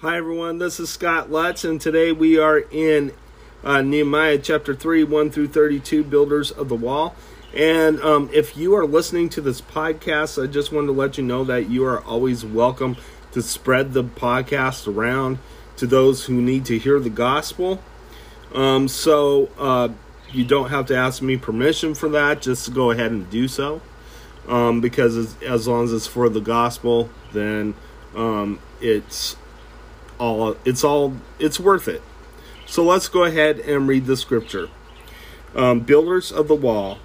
Hi, everyone. This is Scott Lutz, and today we are in uh, Nehemiah chapter 3, 1 through 32, Builders of the Wall. And um, if you are listening to this podcast, I just wanted to let you know that you are always welcome to spread the podcast around to those who need to hear the gospel. Um, so uh, you don't have to ask me permission for that, just go ahead and do so. Um, because as, as long as it's for the gospel, then um, it's all it's all it's worth it. So let's go ahead and read the scripture. Um, builders of the wall.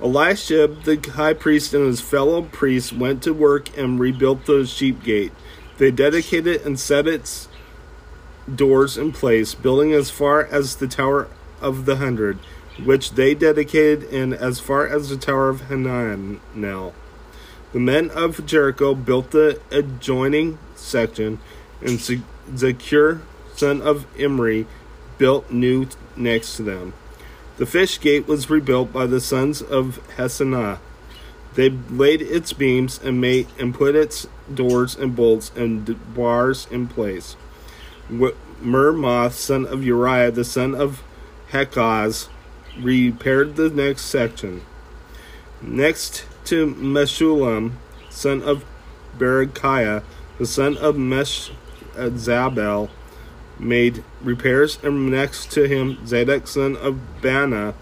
Eliashib, the high priest, and his fellow priests went to work and rebuilt the sheep gate. They dedicated and set its doors in place, building as far as the Tower of the Hundred, which they dedicated, and as far as the Tower of Hananel. The men of Jericho built the adjoining section, and Zakkur, son of Imri, built new next to them. The fish gate was rebuilt by the sons of Hassenaah. They laid its beams and made and put its doors and bolts and bars in place. Mermoth, son of Uriah, the son of Hakkoz, repaired the next section. Next to Meshullam, son of Berechiah, the son of Meshezabel, made repairs, and next to him, Zadok, son of Bana,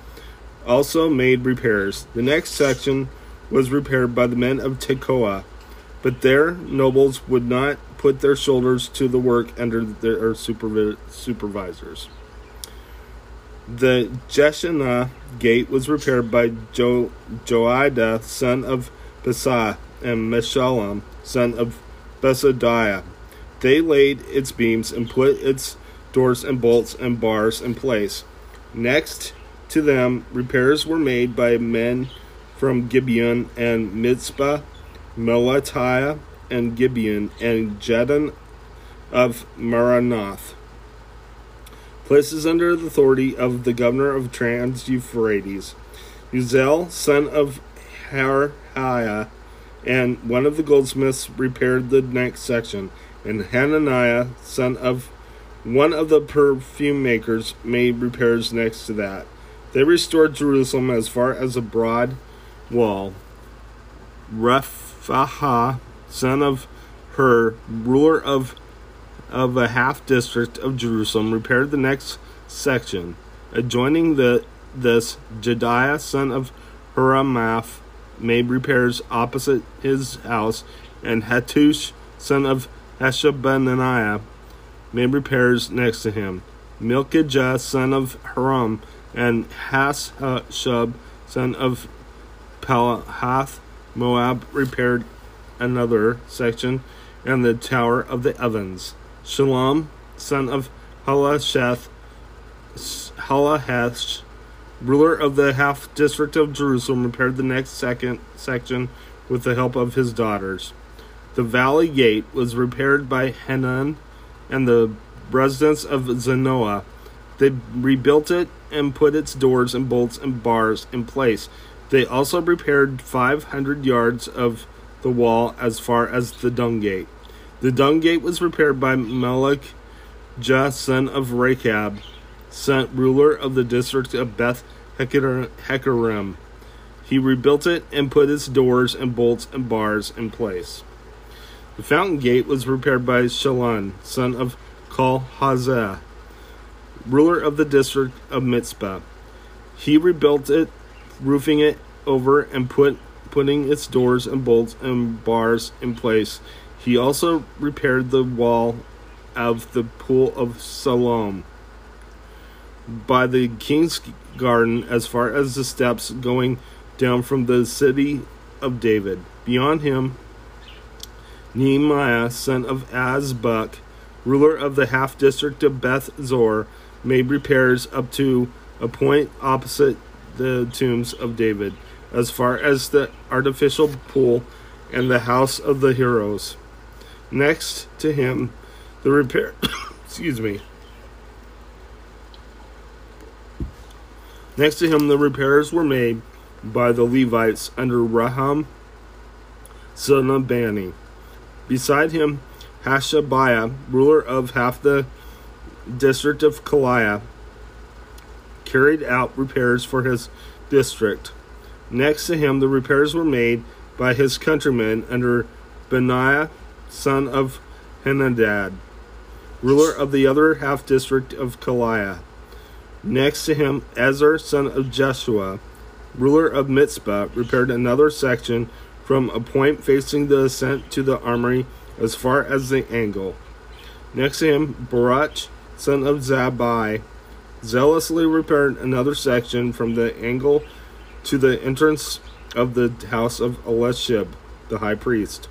also made repairs. The next section was repaired by the men of Tekoa, but their nobles would not put their shoulders to the work under their supervisors. The Jeshanah gate was repaired by jo- son of Besah, and Meshullam, son of Besodiah. They laid its beams and put its doors and bolts and bars in place. Next to them, repairs were made by men from Gibeon and Mizpah, Melatiah and Gibeon, and Jedon of Maranoth. Places under the authority of the governor of Trans Euphrates. Uzel, son of Harhaiah, and one of the goldsmiths repaired the next section, and Hananiah, son of one of the perfume makers, made repairs next to that. They restored Jerusalem as far as a broad wall. Rephah, son of Hur, ruler of of a half district of Jerusalem, repaired the next section. Adjoining the this, Jediah, son of Haramath, made repairs opposite his house, and Hattush, son of Hashabaniah, made repairs next to him. Milkijah, son of Haram, and Hashub, son of Palahath, Moab, repaired another section, and the Tower of the Ovens. Shalom, son of Halasheth, Halahesh, ruler of the half district of Jerusalem, repaired the next second section with the help of his daughters. The valley gate was repaired by Henan and the residents of Zanoah. They rebuilt it and put its doors and bolts and bars in place. They also repaired 500 yards of the wall as far as the dung gate. The dung gate was repaired by Melech, son of Rechab, son, ruler of the district of Beth Hakkerem. He rebuilt it and put its doors and bolts and bars in place. The fountain gate was repaired by Shalon, son of Kol Hazeh, ruler of the district of Mizpah. He rebuilt it, roofing it over and put putting its doors and bolts and bars in place. He also repaired the wall of the pool of Siloam by the king's garden as far as the steps going down from the city of David. Beyond him Nehemiah, son of Azbuk, ruler of the half district of Beth Zur, made repairs up to a point opposite the tombs of David, as far as the artificial pool and the house of the heroes. Next to him, the repair excuse me. Next to him, the repairs were made by the Levites under Raham, son of Bani. Beside him, Hashabiah, ruler of half the district of Keilah, carried out repairs for his district. Next to him, the repairs were made by his countrymen under Benaiah, son of Henadad, ruler of the other half district of Keilah. Next to him, Ezer, son of Jeshua, ruler of Mizpah, repaired another section from a point facing the ascent to the armory as far as the angle. Next to him, Baruch, son of Zabai, zealously repaired another section from the angle to the entrance of the house of Elishib, the high priest.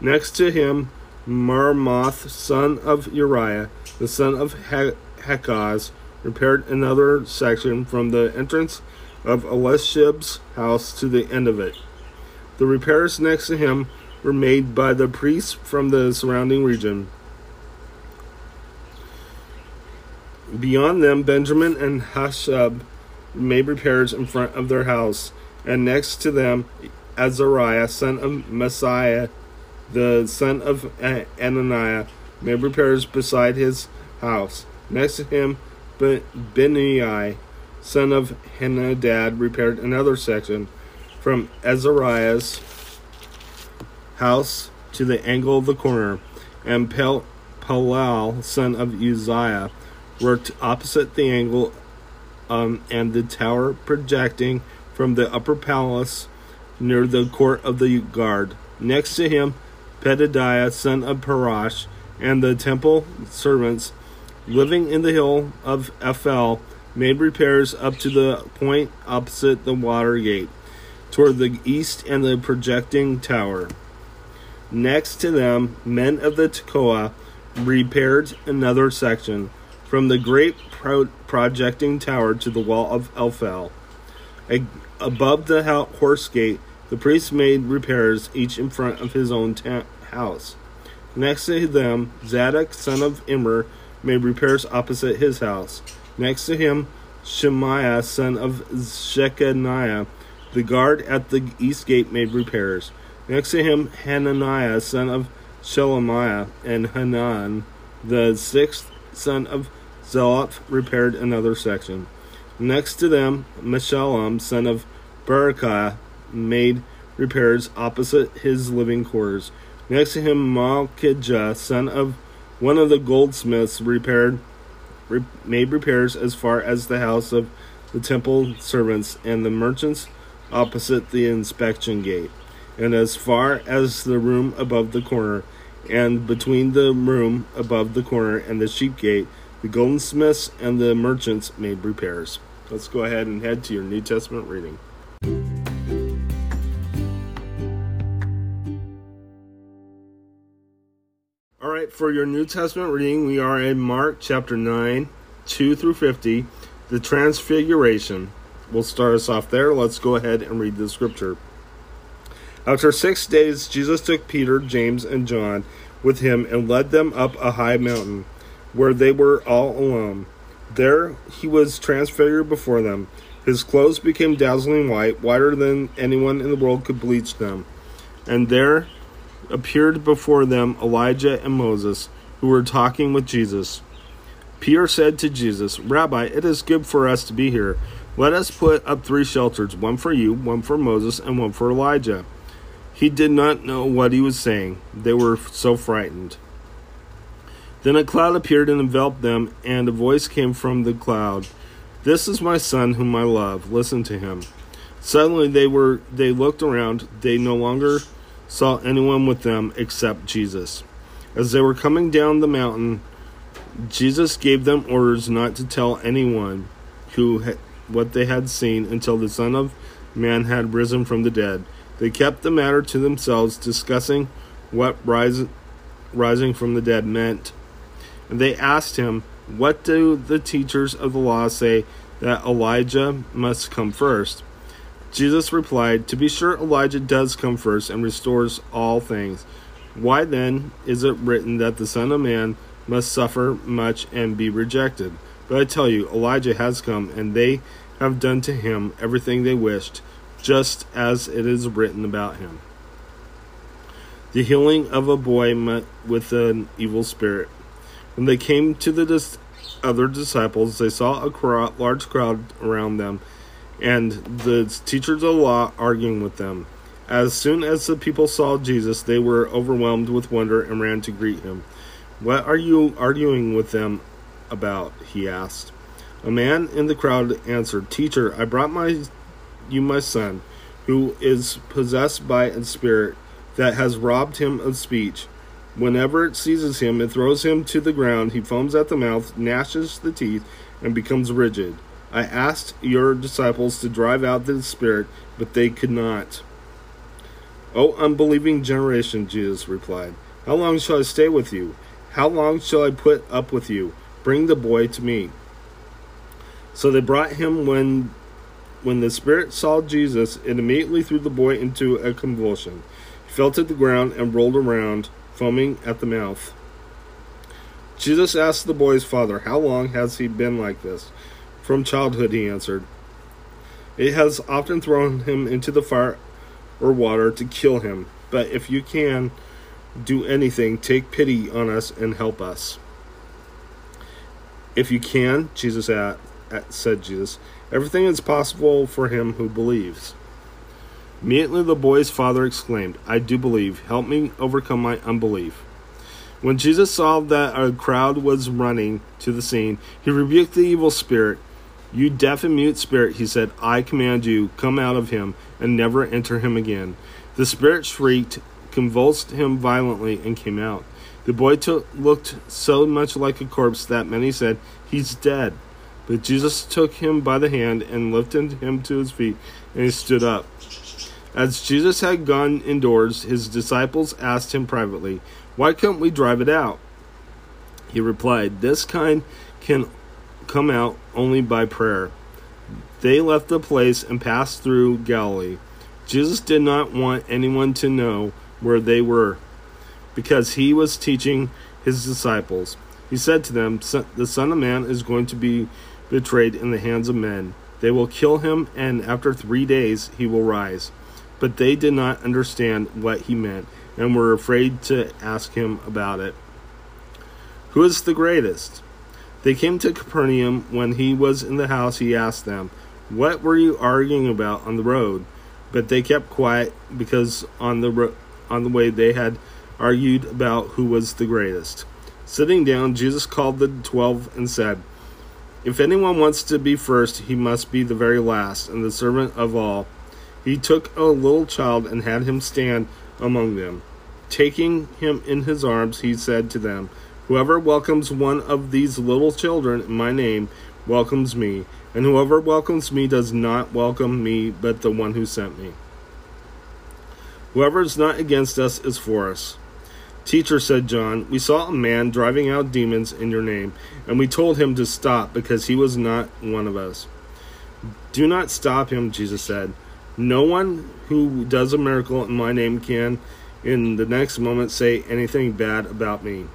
Next to him, Marmoth, son of Uriah, the son of he- Hekaz, repaired another section from the entrance of Elishib's house to the end of it. The repairs next to him were made by the priests from the surrounding region. Beyond them, Benjamin and Hashab made repairs in front of their house, and next to them, Azariah, son of Maaseiah, the son of Ananiah, made repairs beside his house. Next to him, Benai, son of Henadad, repaired another section from Azariah's house to the angle of the corner, and Pel- Palal, son of Uzziah, worked opposite the angle um, and the tower projecting from the upper palace near the court of the guard. Next to him, Pedadiah, son of Parash, and the temple servants living in the hill of Ophel made repairs up to the point opposite the water gate, toward the east and the projecting tower. Next to them, men of the Tekoa repaired another section from the great pro- projecting tower to the wall of Elphel. A- above the horse gate, the priests made repairs, each in front of his own ta- house. Next to them, Zadok, son of Immer, made repairs opposite his house. Next to him, Shemaiah, son of Shechaniah, the guard at the east gate, made repairs. Next to him, Hananiah, son of Shelemiah, and Hanan, the sixth son of Zeloth repaired another section. Next to them, Meshullam, son of Berechiah, made repairs opposite his living quarters. Next to him, Malchijah, son of one of the goldsmiths, repaired re- made repairs as far as the house of the temple servants and the merchants opposite the inspection gate, and as far as the room above the corner, and between the room above the corner and the sheep gate the goldsmiths and the merchants made repairs. Let's go ahead and head to your New Testament reading. For your New Testament reading, we are in Mark chapter 9, 2 through 50, the Transfiguration. We'll start us off there. Let's go ahead and read the scripture. After six days, Jesus took Peter, James, and John with him and led them up a high mountain where they were all alone. There he was transfigured before them. His clothes became dazzling white, whiter than anyone in the world could bleach them. And there appeared before them Elijah and Moses, who were talking with Jesus. Peter said to Jesus, Rabbi, it is good for us to be here. Let us put up three shelters one for you, one for Moses, and one for Elijah. He did not know what he was saying. They were so frightened. Then a cloud appeared and enveloped them, and a voice came from the cloud. This is my son whom I love. Listen to him. Suddenly they were they looked around. They no longer saw anyone with them except Jesus. As they were coming down the mountain, Jesus gave them orders not to tell anyone who had, what they had seen until the Son of Man had risen from the dead. They kept the matter to themselves, discussing what rise, rising from the dead meant. And they asked him, What do the teachers of the law say that Elijah must come first? Jesus replied, To be sure, Elijah does come first and restores all things. Why then is it written that the Son of Man must suffer much and be rejected? But I tell you, Elijah has come, and they have done to him everything they wished, just as it is written about him. the healing of a boy met with an evil spirit. When they came to the dis- other disciples, they saw a large crowd around them and the teachers of law arguing with them. As soon as the people saw Jesus, they were overwhelmed with wonder and ran to greet him. What are you arguing with them about? he asked. A man in the crowd answered, Teacher, I brought my you my son, who is possessed by a spirit that has robbed him of speech. Whenever it seizes him, it throws him to the ground. He foams at the mouth, gnashes the teeth, and becomes rigid. I asked your disciples to drive out the spirit, but they could not. O unbelieving generation, Jesus replied, How long shall I stay with you? How long shall I put up with you? Bring the boy to me. So they brought him when when the spirit saw Jesus, it immediately threw the boy into a convulsion. He fell to the ground and rolled around, foaming at the mouth. Jesus asked the boy's father, How long has he been like this? From childhood, he answered. It has often thrown him into the fire or water to kill him, but if you can do anything, take pity on us and help us. If you can, Jesus at said Jesus, everything is possible for him who believes. Immediately the boy's father exclaimed, I do believe. Help me overcome my unbelief. When Jesus saw that a crowd was running to the scene, he rebuked the evil spirit you deaf and mute spirit, he said, I command you, come out of him, and never enter him again. The spirit shrieked, convulsed him violently, and came out. The boy looked so much like a corpse that many said, He's dead. But Jesus took him by the hand and lifted him to his feet, and he stood up. As Jesus had gone indoors, his disciples asked him privately, Why couldn't we drive it out? He replied, This kind can come out only by prayer. They left the place and passed through Galilee. Jesus did not want anyone to know where they were because he was teaching his disciples. He said to them, The Son of Man is going to be betrayed in the hands of men. They will kill him, and after three days he will rise. But they did not understand what he meant and were afraid to ask him about it. Who is the greatest? They came to Capernaum. When he was in the house, he asked them, What were you arguing about on the road? But they kept quiet because on the, ro- on the way they had argued about who was the greatest. Sitting down, Jesus called the twelve and said, If anyone wants to be first, he must be the very last and the servant of all. He took a little child and had him stand among them. Taking him in his arms, he said to them, Whoever welcomes one of these little children in my name welcomes me, and whoever welcomes me does not welcome me, but the one who sent me. Whoever is not against us is for us. Teacher, said John, we saw a man driving out demons in your name, and we told him to stop because he was not one of us. Do not stop him, Jesus said. No one who does a miracle in my name can, in the next moment, say anything bad about me.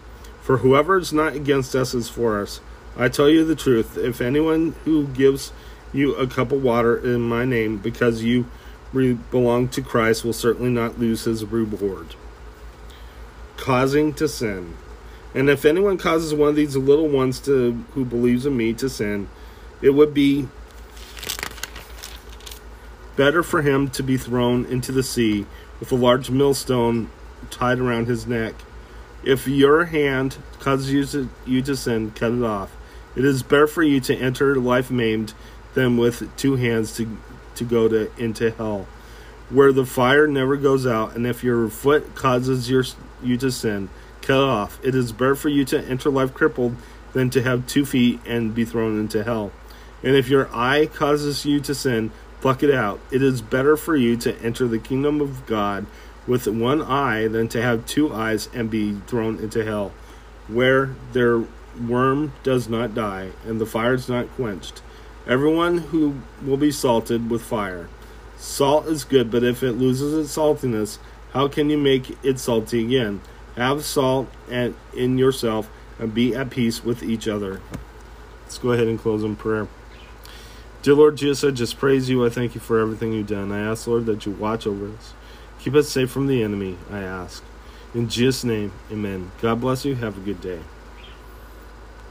For whoever is not against us is for us. I tell you the truth, if anyone who gives you a cup of water in my name because you belong to Christ will certainly not lose his reward. Causing to sin. And if anyone causes one of these little ones to who believes in me to sin, it would be better for him to be thrown into the sea with a large millstone tied around his neck if your hand causes you to, you to sin, cut it off. It is better for you to enter life maimed than with two hands to, to go to, into hell, where the fire never goes out. And if your foot causes your, you to sin, cut it off. It is better for you to enter life crippled than to have two feet and be thrown into hell. And if your eye causes you to sin, pluck it out. It is better for you to enter the kingdom of God with one eye than to have two eyes and be thrown into hell, where their worm does not die and the fire is not quenched. Everyone who will be salted with fire. Salt is good, but if it loses its saltiness, how can you make it salty again? Have salt and in yourself and be at peace with each other. Let's go ahead and close in prayer. Dear Lord Jesus, I just praise you. I thank you for everything you've done. I ask, Lord, that you watch over us. Keep us safe from the enemy, I ask. In Jesus' name, amen. God bless you. Have a good day.